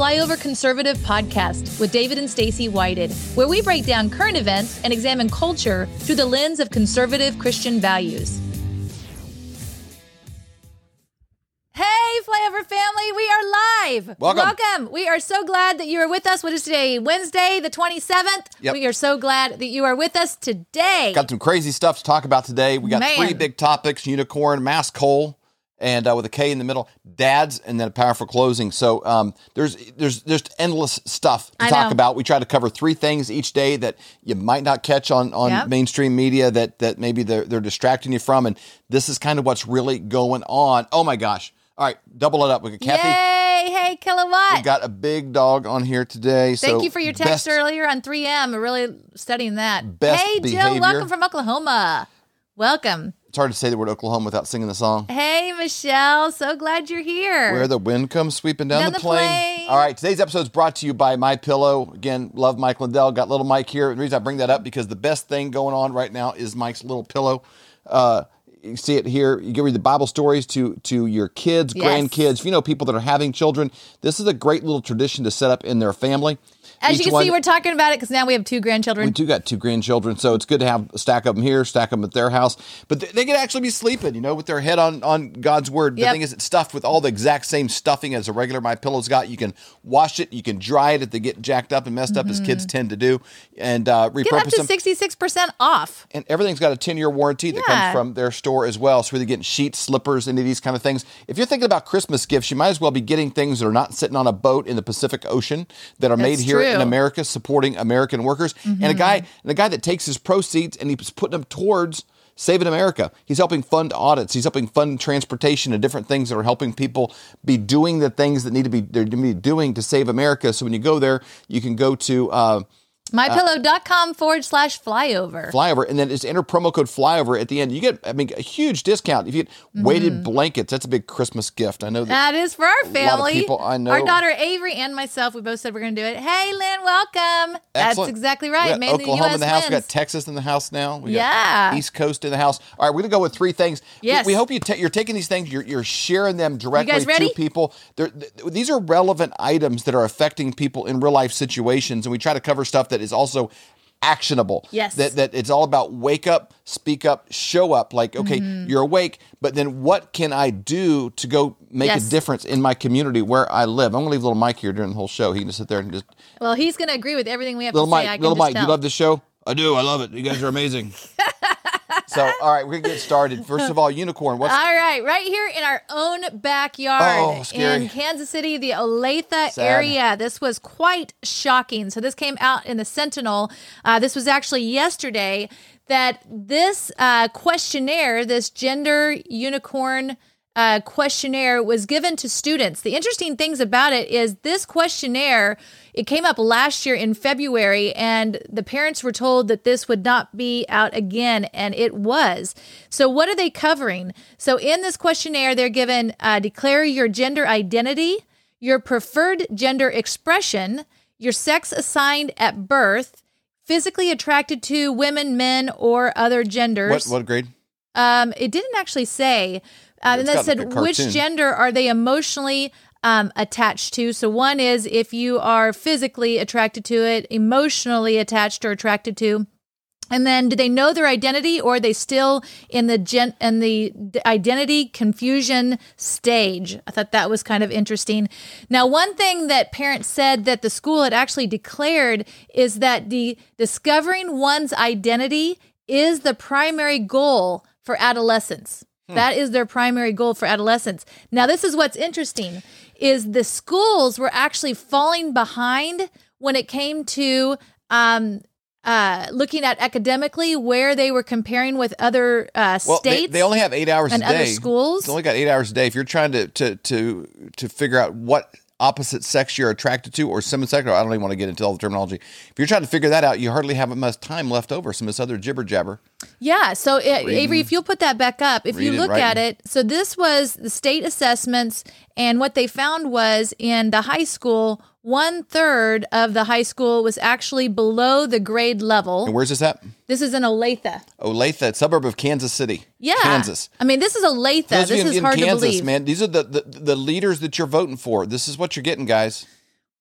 Flyover Conservative Podcast with David and Stacy Whited, where we break down current events and examine culture through the lens of conservative Christian values. Hey, Flyover family, we are live. Welcome. Welcome. We are so glad that you are with us. What is today? Wednesday, the 27th. Yep. We are so glad that you are with us today. Got some crazy stuff to talk about today. We got Man. three big topics: unicorn, mask hole, and uh, with a K in the middle, dads, and then a powerful closing. So um, there's there's there's endless stuff to I talk know. about. We try to cover three things each day that you might not catch on on Yep. mainstream media that that maybe they're they're distracting you from, and this is kind of what's really going on. Oh my gosh! All right, double it up. We got Kathy. Yay. Hey, Kilowatt. We got a big dog on here today. Thank so you for your text best- earlier on 3M. We're really studying that. Best hey, Jill, behavior. welcome from Oklahoma. Welcome. It's hard to say the word Oklahoma without singing the song. Hey, Michelle. So glad you're here. Where the wind comes sweeping down, Down the, the plane. plane. All right, today's episode is brought to you by My Pillow. Again, love Mike Lindell. Got little Mike here. The reason I bring that up because the best thing going on right now is Mike's little pillow. Uh, you see it here. You can read the Bible stories to to your kids, Yes. grandkids. If you know people that are having children, this is a great little tradition to set up in their family. As you can one- see, we're talking about it because now we have two grandchildren. we do got two grandchildren, so it's good to have stack of them here, stack them at their house. But they, they could actually be sleeping, you know, with their head on on God's word. The Yep. thing is, it's stuffed with all the exact same stuffing as a regular My Pillow's got. You can wash it, you can dry it if they get jacked up and messed up, as kids tend to do, and uh, Mm-hmm. Get up to 66% off. And everything's got a 10 year warranty that Yeah. comes from their store as well. So, whether you're getting sheets, slippers, any of these kind of things. If you're thinking about Christmas gifts, you might as well be getting things that are not sitting on a boat in the Pacific Ocean that are made here true. Mm-hmm. America, supporting American workers. And a guy, and a guy that takes his proceeds and he's putting them towards saving America. He's helping fund audits. He's helping fund transportation and different things that are helping people be doing the things that need to be they're to be doing to save America. So when you go there, you can go to. Uh, Uh, MyPillow.com forward slash flyover. flyover, and then just enter promo code flyover at the end. You get, I mean, a huge discount. If you get mm-hmm. weighted blankets, that's a big Christmas gift. I know that. That is for our family. people I know- Our daughter Avery and myself, we both said we're going to do it. Hey, Lynn, welcome. That's Excellent. exactly We right. got Made in the Oklahoma US in the house. We got Texas in the house now. We got Yeah. East Coast in the house. All right, we're gonna go with three things. We- Yes. We, hope you ta- you're taking these things. You're, you're sharing them directly to people. They're, th- these are relevant items that are affecting people in real life situations, and we try to cover stuff that is also actionable. Yes. That that it's all about wake up, speak up, show up. Like okay, Mm-hmm. you're awake, but then what can I do to go make Yes. a difference in my community where I live? I'm gonna leave little Mike here during the whole show. He can just sit there and just Well, he's going to agree with everything we have Little to say. I Mike, can little just Mike, tell. you love this show? I do. I love it. You guys are amazing. so, all right, we're gonna get started. First of all, unicorn. What's All right, right here in our own backyard Oh, in Kansas City, the Olathe Sad. area. This was quite shocking. So this came out in the Sentinel. Uh, this was actually yesterday that this uh, questionnaire, this gender unicorn uh, questionnaire was given to students. The interesting things about it is this questionnaire, it came up last year in February, and the parents were told that this would not be out again, and it was. So, what are they covering? So, in this questionnaire, they're given uh, declare your gender identity, your preferred gender expression, your sex assigned at birth, physically attracted to women, men, or other genders. what? What grade? Um, it didn't actually say. Um, and that said, like which gender are they emotionally um, attached to? So one is if you are physically attracted to it, emotionally attached or attracted to. And then, do they know their identity, or are they still in the gen- in the identity confusion stage? I thought that was kind of interesting. Now, one thing that parents said that the school had actually declared is that the discovering one's identity is the primary goal for adolescents. That is their primary goal for adolescents. Now, this is what's interesting: is the schools were actually falling behind when it came to um, uh, looking at academically where they were comparing with other uh, Well, they, states. they only have eight hours and a day. other schools? They only got eight hours a day. If you're trying to to to to figure out what opposite sex you're attracted to or semi-sexual, I don't even want to get into all the terminology. If you're trying to figure that out, you hardly have much time left over. Some of this other jibber jabber. Yeah. So, Avery, if you'll put that back up, if you Reading, look at it, so this was the state assessments, and what they found was in the high school, one third of the high school was actually below the grade level. And where's this at? This is in Olathe. Olathe, suburb of Kansas City. Yeah. Kansas. I mean, this is Olathe. This in, is in hard Kansas, to believe. man. These are the, the the leaders that you're voting for. This is what you're getting, guys.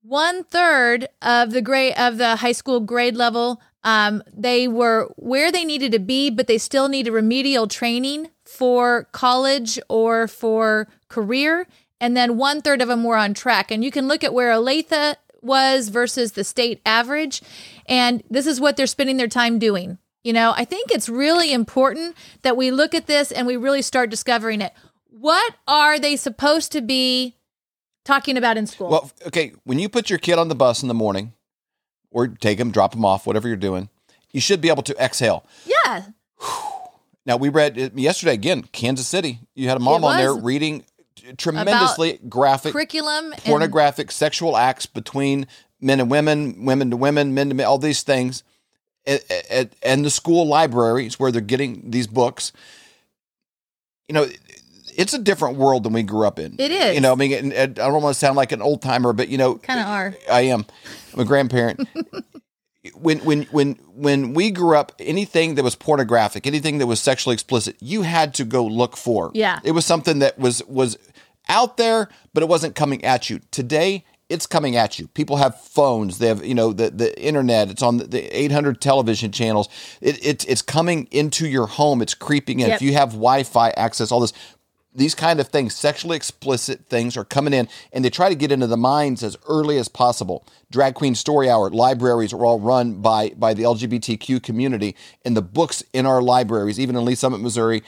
one third of the grade of the high school grade level um, they were where they needed to be but they still needed remedial training for college or for career and then one third of them were on track. And you can look at where olathe was versus the state average and this is what they're spending their time doing. You know i think it's really important that we look at this and we really start discovering it. What are they supposed to be talking about in school? Well, okay, when you put your kid on the bus in the morning, or take them, drop them off, whatever you're doing, you should be able to exhale. yeah. Now we read yesterday again, Kansas City. You had a mom on there reading tremendously graphic, curriculum and pornographic sexual acts between men and women, women to women, men to men, all these things, at, at, and the school libraries where they're getting these books. You know, it's a different world than we grew up in. It is. You know, I mean, and, and I don't want to sound like an old timer, but you know, kind of are I am. I'm a grandparent. when when when when we grew up, anything that was pornographic, anything that was sexually explicit, you had to go look for. Yeah. It was something that was was out there, but it wasn't coming at you. Today, it's coming at you. People have phones. They have, you know, the, the internet. It's on the, the 800 television channels. It, it, it's coming into your home. It's creeping in. Yep. If you have Wi-Fi access, all this, these kind of things, sexually explicit things are coming in and they try to get into the minds as early as possible. Drag Queen Story Hour libraries are all run by, by the LGBTQ community and the books in our libraries, even in Lee's Summit, Missouri,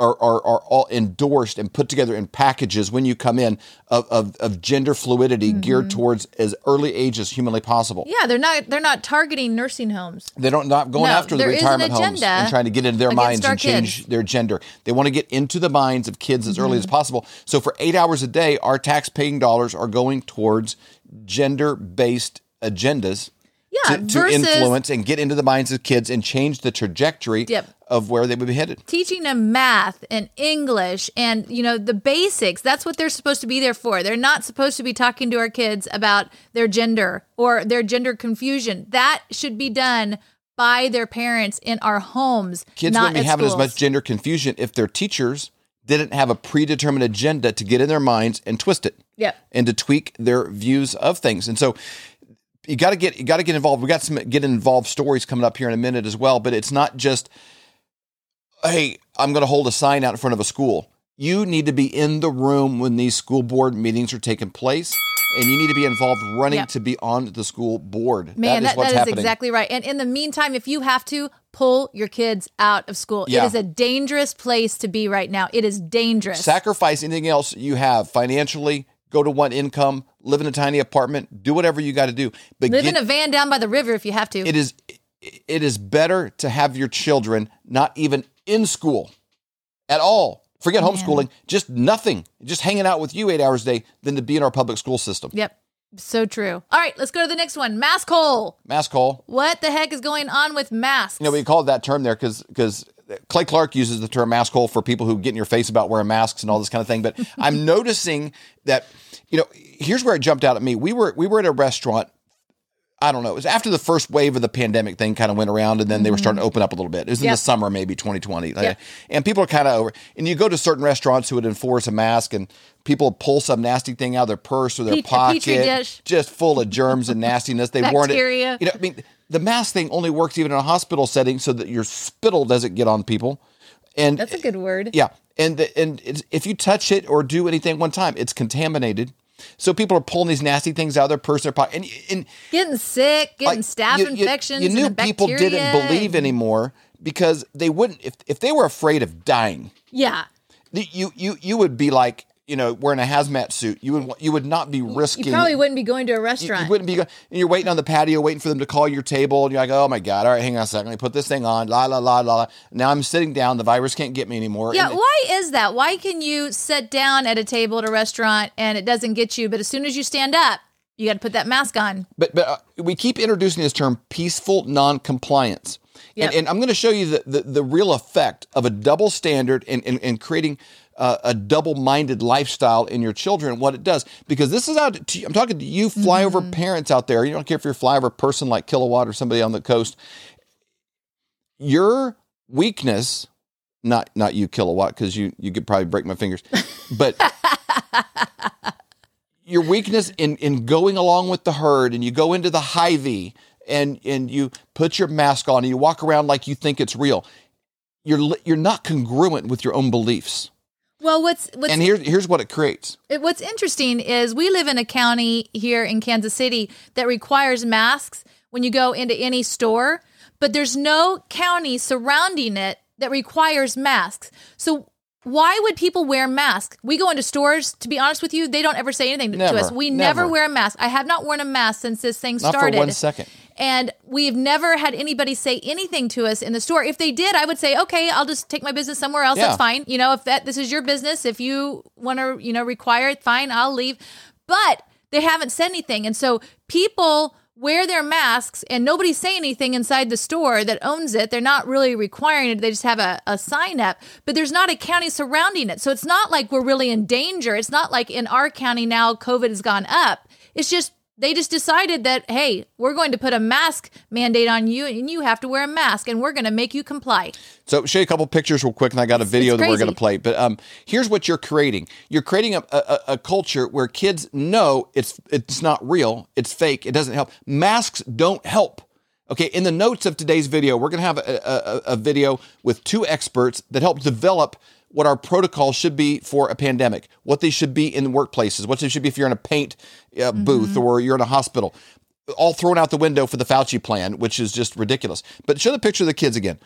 are, are, are all endorsed and put together in packages when you come in of, of, of gender fluidity geared towards as early age as humanly possible. yeah they're not they're not targeting nursing homes They're not, not going No, after the there is an retirement homes and trying to get into their minds and change kids. their gender. They want to get into the minds of kids as early as Mm-hmm. possible. So for eight hours a day, our tax paying dollars are going towards gender based agendas Yeah, to, to versus- influence and get into the minds of kids and change the trajectory Yep. Of where they would be headed. teaching them math and English and you know the basics. That's what they're supposed to be there for. They're not supposed to be talking to our kids about their gender or their gender confusion. That should be done by their parents in our homes. Kids wouldn't be having as much gender confusion if their teachers didn't have a predetermined agenda to get in their minds and twist it. Yep. and to tweak their views of things. And so you got to get you got to get involved. We got some get involved stories coming up here in a minute as well, but it's not just hey, I'm going to hold a sign out in front of a school. You need to be in the room when these school board meetings are taking place. And you need to be involved running Yep. to be on the school board. Man, that is that, that is happening. exactly right. And in the meantime, if you have to pull your kids out of school, Yeah. it is a dangerous place to be right now. It is dangerous. Sacrifice anything else you have financially. Go to one income. Live in a tiny apartment. Do whatever you got to do. But Live get- in a van down by the river if you have to. it is it is better to have your children not even in school at all. Forget homeschooling, just nothing, just hanging out with you eight hours a day than to be in our public school system. Yep. So true. All right, let's go to the next one. Mask hole. Mask hole. What the heck is going on with masks? You know, we called that term there because because Clay Clark uses the term mask hole for people who get in your face about wearing masks and all this kind of thing. But I'm noticing that, you know, here's where it jumped out at me. We were we were at a restaurant. I don't know. It was after the first wave of the pandemic thing kind of went around, and then they were starting to mm-hmm. open up a little bit. It was in the summer, maybe 2020, Like, Yep. and people are kind of over. And you go to certain restaurants who would enforce a mask, and people pull some nasty thing out of their purse or their Pe- pocket, just full of germs and nastiness. They warned it. You know, I mean, the mask thing only works even in a hospital setting, so that your spittle doesn't get on people. And That's a good word. yeah, and the, and it's, if you touch it or do anything one time, it's contaminated. So people are pulling these nasty things out of their purse, their pocket, and, and Getting sick, getting like, staph you- you- infections. You, knew and the people didn't believe anymore because they wouldn't. If if they were afraid of dying, Yeah. you you you would be like you know wearing a hazmat suit. You would you would not be risking. You probably wouldn't be going to a restaurant. You wouldn't be. go- And you're waiting on the patio, waiting for them to call your table, and you're like, "Oh my god! All right, hang on a second. Let me put this thing on." La la la la. la. Now I'm sitting down. The virus can't get me anymore. yeah, And- why is that? Why can you sit down at a table at a restaurant and it doesn't get you, but as soon as you stand up, you got to put that mask on? But but uh, we keep introducing this term peaceful non-compliance. Yep. And, and I'm going to show you the, the, the real effect of a double standard and, and, and creating uh, a double-minded lifestyle in your children, what it does. Because this is out to, I'm talking to you flyover Mm-hmm. parents out there. You don't care if you're a flyover person like Kilowatt or somebody on the coast. Your weakness, not not you Kilowatt, because you you could probably break my fingers, but your weakness in in going along with the herd and you go into the Hy-Vee and and you put your mask on and you walk around like you think it's real you're you're not congruent with your own beliefs well what's what's and here's here's what it creates it, what's interesting is we live in a county here in Kansas City that requires masks when you go into any store but there's no county surrounding it that requires masks so why would people wear masks? We go into stores, to be honest with you, they don't ever say anything never, to us. We never. never. wear a mask. I have not worn a mask since this thing not started. for one second. And we've never had anybody say anything to us in the store. If they did, I would say, okay, I'll just take my business somewhere else. Yeah. That's fine. You know, if that this is your business, if you want to, you know, require it, fine, I'll leave. But they haven't said anything. And so people wear their masks and nobody's saying anything inside the store that owns it. They're not really requiring it. They just have a, a sign up, but there's not a county surrounding it. So it's not like we're really in danger. It's not like in our county now COVID has gone up. It's just they just decided that hey we're going to put a mask mandate on you and you have to wear a mask and we're going to make you comply. So show you a couple pictures real quick and i got a video that we're going to play but um, here's what you're creating. You're creating a, a, a, culture where kids know it's it's not real it's fake it doesn't help. Masks don't help. Okay in the notes of today's video we're going to have a, a, a video with two experts that help develop what our protocols should be for a pandemic, what they should be in workplaces, what they should be if you're in a paint uh, booth mm-hmm. or you're in a hospital. All thrown out the window for the Fauci plan, which is just ridiculous. But show the picture of the kids again.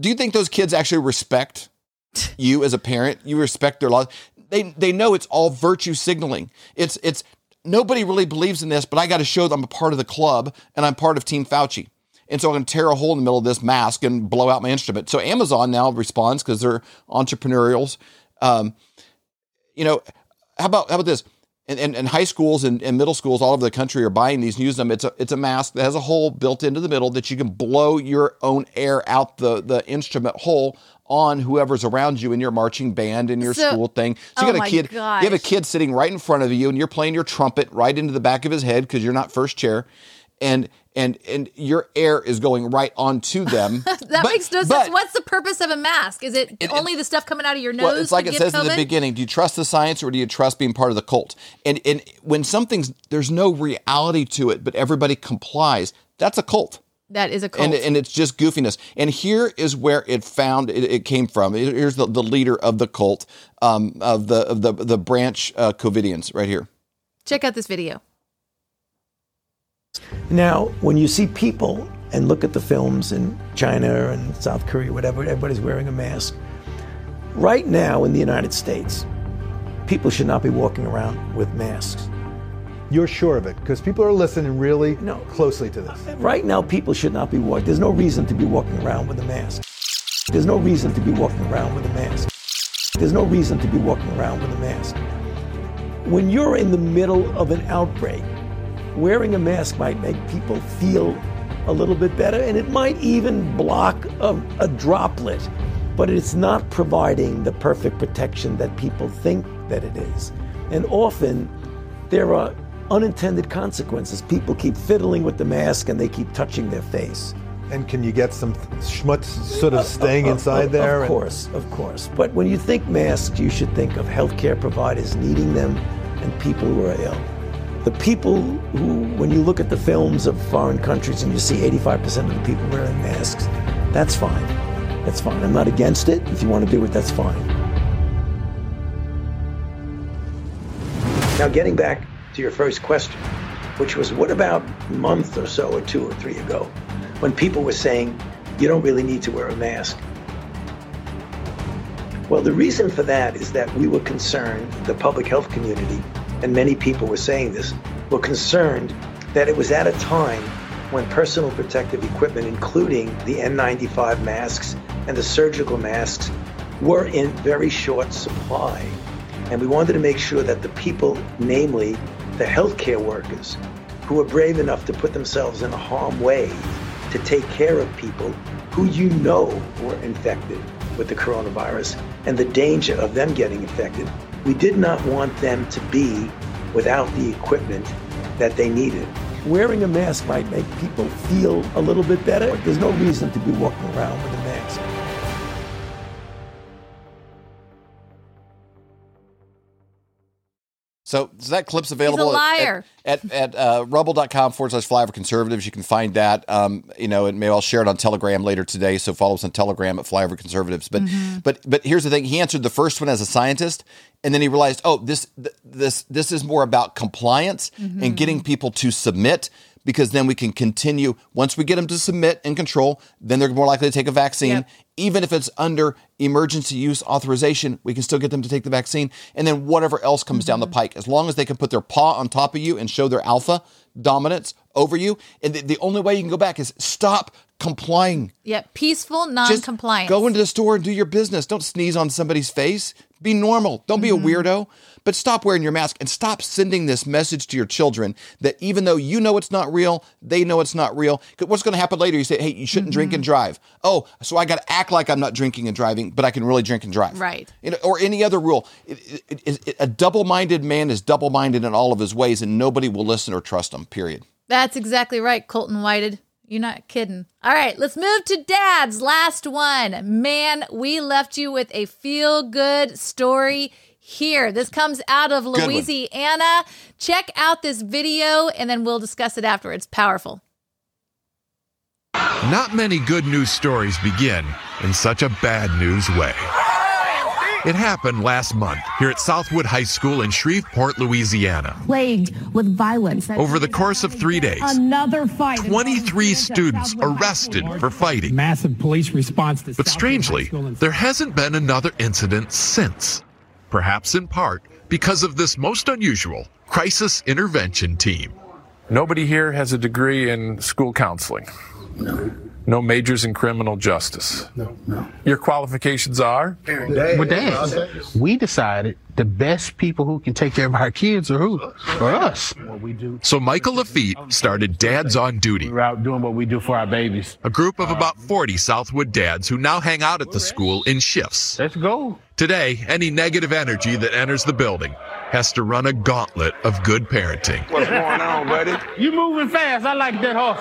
Do you think those kids actually respect you as a parent? You respect their laws. They they know it's all virtue signaling. It's it's nobody really believes in this, but I got to show them I'm a part of the club and I'm part of Team Fauci. And so I'm going to tear a hole in the middle of this mask and blow out my instrument. So Amazon now responds because they're entrepreneurials. Um, you know, how about how about this? And, and, and high schools and, and, middle schools all over the country are buying these, and using them. It's a it's a mask that has a hole built into the middle that you can blow your own air out the the instrument hole on whoever's around you in your marching band in your so, school thing. So you oh got a kid, gosh. you have a kid sitting right in front of you, and you're playing your trumpet right into the back of his head because you're not first chair, and and and your air is going right onto them. that but, makes no sense. What's the purpose of a mask? Is it, it only the stuff coming out of your nose? Well, it's like it says COVID? in the beginning. Do you trust the science or do you trust being part of the cult? And and when something's there's no reality to it, but everybody complies. That's a cult. That is a cult. And, and it's just goofiness. And here is where it found it, it came from. Here's the, the leader of the cult um, of the of the the branch uh, Covidians right here. Check out this video. Now, when you see people and look at the films in China and South Korea, whatever, everybody's wearing a mask. Right now in the United States, people should not be walking around with masks. You're sure of it because people are listening really no. closely to this. Right now, people should not be walking. There's no reason to be walking around with a mask. There's no reason to be walking around with a mask. There's no reason to be walking around with a mask. When you're in the middle of an outbreak, wearing a mask might make people feel a little bit better and it might even block a, a, droplet, but it's not providing the perfect protection that people think that it is. And often there are unintended consequences. People keep fiddling with the mask and they keep touching their face. And can you get some schmutz sort of staying inside there? Of course, of course. But when you think masks, you should think of healthcare providers needing them and people who are ill the people who, when you look at the films of foreign countries and you see 85% of the people wearing masks, that's fine. That's fine. I'm not against it. If you want to do it, that's fine. Now, getting back to your first question, which was what about a month or so, or two or three ago, when people were saying you don't really need to wear a mask? Well, the reason for that is that we were concerned, the public health community, and many people were saying this, were concerned that it was at a time when personal protective equipment, including the N95 masks and the surgical masks, were in very short supply. And we wanted to make sure that the people, namely the healthcare workers, who were brave enough to put themselves in a harm way to take care of people who you know were infected with the coronavirus and the danger of them getting infected, we did not want them to be without the equipment that they needed. Wearing a mask might make people feel a little bit better. There's no reason to be walking around with a mask. So, so that clip's available He's a liar. at, at, at uh, rumble.com forward slash flyover conservatives. You can find that. Um, you know, and maybe I'll share it on Telegram later today. So follow us on Telegram at flyover conservatives. But Mm-hmm. but but here's the thing. He answered the first one as a scientist, and then he realized, oh, this th- this this is more about compliance Mm-hmm. and getting people to submit. Because then we can continue. Once we get them to submit and control, then they're more likely to take a vaccine Yep. even if it's under emergency use authorization, we can still get them to take the vaccine. And then whatever else comes down the mm-hmm. pike, as long as they can put their paw on top of you and show their alpha dominance over you. And the, the only way you can go back is stop complying. Yep. Peaceful Just non-compliance. go into the store and do your business. Don't sneeze on somebody's face. Be normal. Don't be a mm-hmm. weirdo. But stop wearing your mask and stop sending this message to your children that even though you know it's not real, they know it's not real. What's going to happen later? You say, hey, you shouldn't drink and mm-hmm. drive. Oh, so I got to act like I'm not drinking and driving, but I can really drink and drive. Right. You know, or any other rule. It- it- it- a double minded man is double minded in all of his ways, and nobody will listen or trust him, period. That's exactly right, Colton Whited. You're not kidding. All right, let's move to dad's last one. Man, we left you with a feel good story here. This comes out of. Louisiana. Check out this video and then we'll discuss it afterwards. Powerful. Not many good news stories begin in such a bad news way. It happened last month here at Southwood High School in Shreveport, Louisiana. plagued with violence. Over the course of three days, Another fight. 23 students arrested for fighting. massive police response to But Southwood strangely, High School in- there hasn't been another incident since. Perhaps in part because of this most unusual crisis intervention team. Nobody here has a degree in school counseling. No. No majors in criminal justice. No, no. Your qualifications are? With that, we decided the best people who can take care of our kids are who? For us. What we do. So Michael Lafitte started Dads on Duty, We're out doing what we do for our babies. a group of about 40 Southwood dads who now hang out at the school in shifts. Let's go. Today, any negative energy that enters the building has to run a gauntlet of good parenting. What's going on, buddy? You moving fast. I like that horse.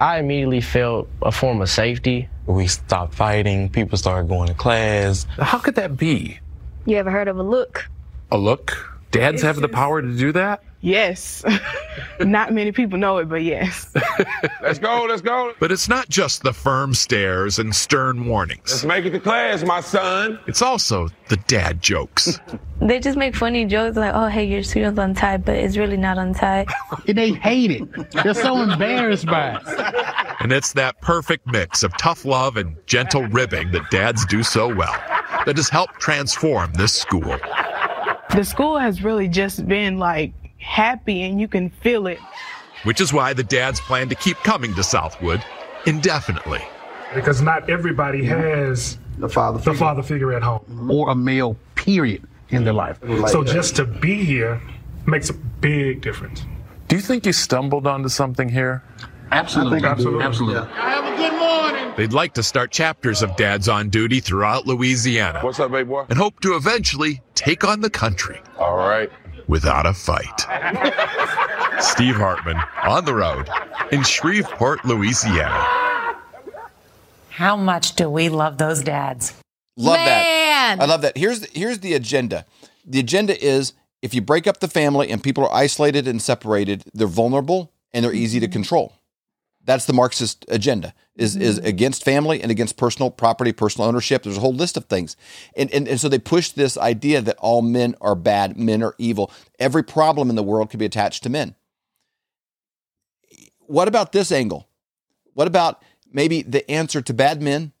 I immediately felt a form of safety. We stopped fighting. People started going to class. How could that be? You ever heard of a look? A look? Dads have the power to do that? Yes. Not many people know it, but yes. Let's go, let's go. But it's not just the firm stares and stern warnings. Let's make it to class, my son. It's also the dad jokes. They just make funny jokes like, oh, hey, your student's untied, but it's really not untied. And they hate it. They're so embarrassed by it. And it's that perfect mix of tough love and gentle ribbing that dads do so well that has helped transform this school. The school has really just been like happy and you can feel it. Which is why the dads plan to keep coming to Southwood indefinitely. because not everybody has The father. the father figure at home. Or a male, period, in their life. So just to be here makes a big difference. Do you think you stumbled onto something here? Absolutely. Absolutely. Absolutely. Yeah. Have a good morning. They'd like to start chapters of Dads on Duty throughout Louisiana What's up, baby boy? and hope to eventually take on the country All right. Without a fight. Steve Hartman on the road in Shreveport, Louisiana. How much do we love those dads? Love Man. that. I love that. Here's the, here's the agenda. The agenda is if you break up the family and people are isolated and separated, they're vulnerable and they're easy to control. That's the Marxist agenda is is mm-hmm. against family and against personal property, personal ownership. There's a whole list of things. And, and and so they push this idea that all men are bad, men are evil. Every problem in the world can be attached to men. What about this angle? What about maybe the answer to bad men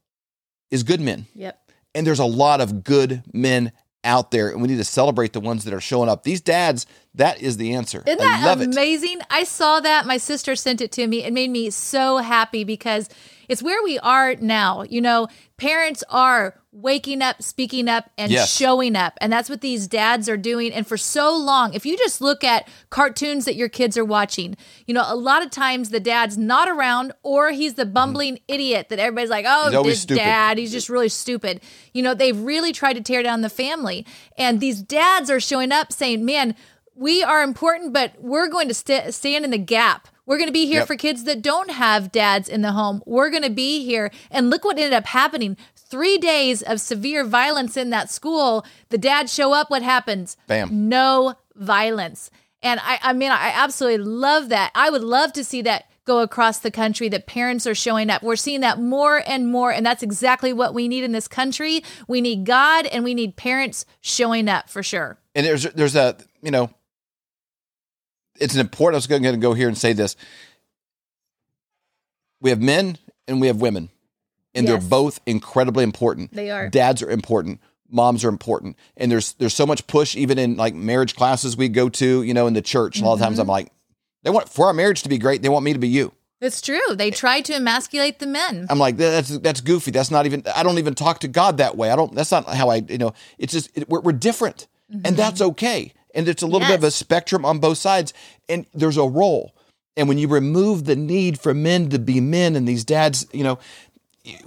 is good men? Yep. And there's a lot of good men out there, and we need to celebrate the ones that are showing up. These dads, that is the answer. Isn't I love that it. amazing? I saw that. My sister sent it to me. It made me so happy because it's where we are now. You know, parents are waking up, speaking up, and Yes. showing up. And that's what these dads are doing. And for so long, if you just look at cartoons that your kids are watching, you know, a lot of times the dad's not around or he's the bumbling idiot that everybody's like, Mm-hmm. Oh, this stupid. dad, he's just really stupid. You know, they've really tried to tear down the family. And these dads are showing up saying, man, we are important, but we're going to st- stand in the gap. We're going to be here Yep. for kids that don't have dads in the home. We're going to be here. And look what ended up happening. Three days of severe violence in that school. The dads show up. What happens? Bam. No violence. And I, I mean, I absolutely love that. I would love to see that go across the country that parents are showing up. We're seeing that more and more. And that's exactly what we need in this country. We need God and we need parents showing up for sure. And there's there's a you know, it's an important. I was going to go here and say this. We have men and we have women, and Yes. they're both incredibly important. They are. Dads are important. Moms are important, and there's there's so much push even in like marriage classes we go to. You know, in the church, a lot of times Mhm. I'm like, they want for our marriage to be great. They want me to be you. It's true. They try to emasculate the men. I'm like, that's that's goofy. That's not even. I don't even talk to God that way. I don't. That's not how I. You know, it's just it, we're, we're different, and that's okay. And it's a little bit of a spectrum on both sides, and there's a role. And when you remove the need for men to be men, and these dads, you know,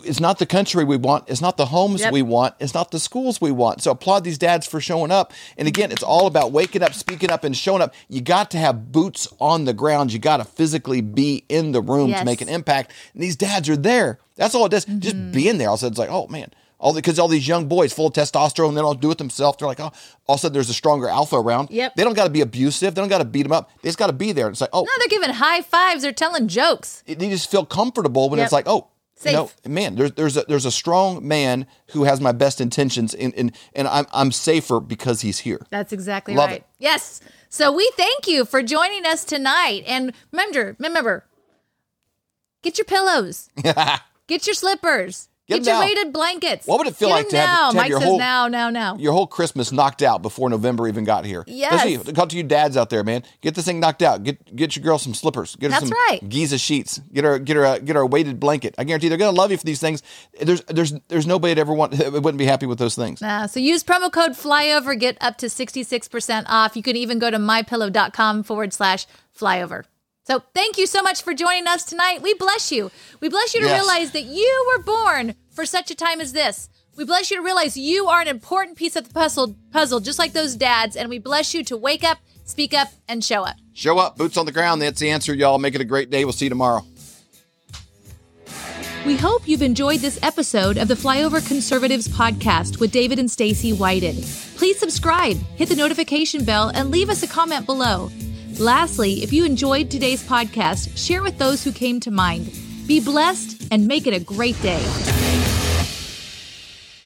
it's not the country we want. It's not the homes Yep. we want. It's not the schools we want. So applaud these dads for showing up. And again, it's all about waking up, speaking up, and showing up. You got to have boots on the ground. You got to physically be in the room Yes. to make an impact. And these dads are there. That's all it does. Just Mm-hmm. being there. All of a sudden, it's like, oh man. All because all these young boys full of testosterone, they don't do it themselves. They're like, oh, all of a sudden there's a stronger alpha around. Yep. They don't got to be abusive. They don't got to beat them up. They just got to be there. And it's like, oh, No, they're giving high fives. They're telling jokes. they just feel comfortable when Yep. it's like, oh, know, man, there's there's a there's a strong man who has my best intentions, and and, and I'm I'm safer because he's here. That's exactly Love right. it. Yes. So we thank you for joining us tonight. And remember, remember, get your pillows, get your slippers, Get get, your weighted blankets. What would it feel Get like to have- to have Mike your says whole- now, now, now. Your whole Christmas knocked out before November even got here. Yes. Listen, Call to you dads out there, man. Get this thing knocked out. Get get your girl some slippers. Get her That's some right. Giza sheets. Get her get her a, get her a weighted blanket. I guarantee they're gonna love you for these things. There's there's there's nobody that ever want wouldn't be happy with those things. Uh, so use promo code flyover, get up to 66% off. You can even go to mypillow.com forward slash flyover. So thank you so much for joining us tonight. We bless you. We bless you to Yes. realize that you were born for such a time as this. We bless you to realize you are an important piece of the puzzle, puzzle, just like those dads. And we bless you to wake up, speak up, and show up. Show up, boots on the ground. That's the answer, y'all. Make it a great day. We'll see you tomorrow. We hope you've enjoyed this episode of the Flyover Conservatives podcast with David and Stacy Whited. Please subscribe, hit the notification bell, and leave us a comment below. Lastly, if you enjoyed today's podcast, share with those who came to mind. Be blessed and make it a great day.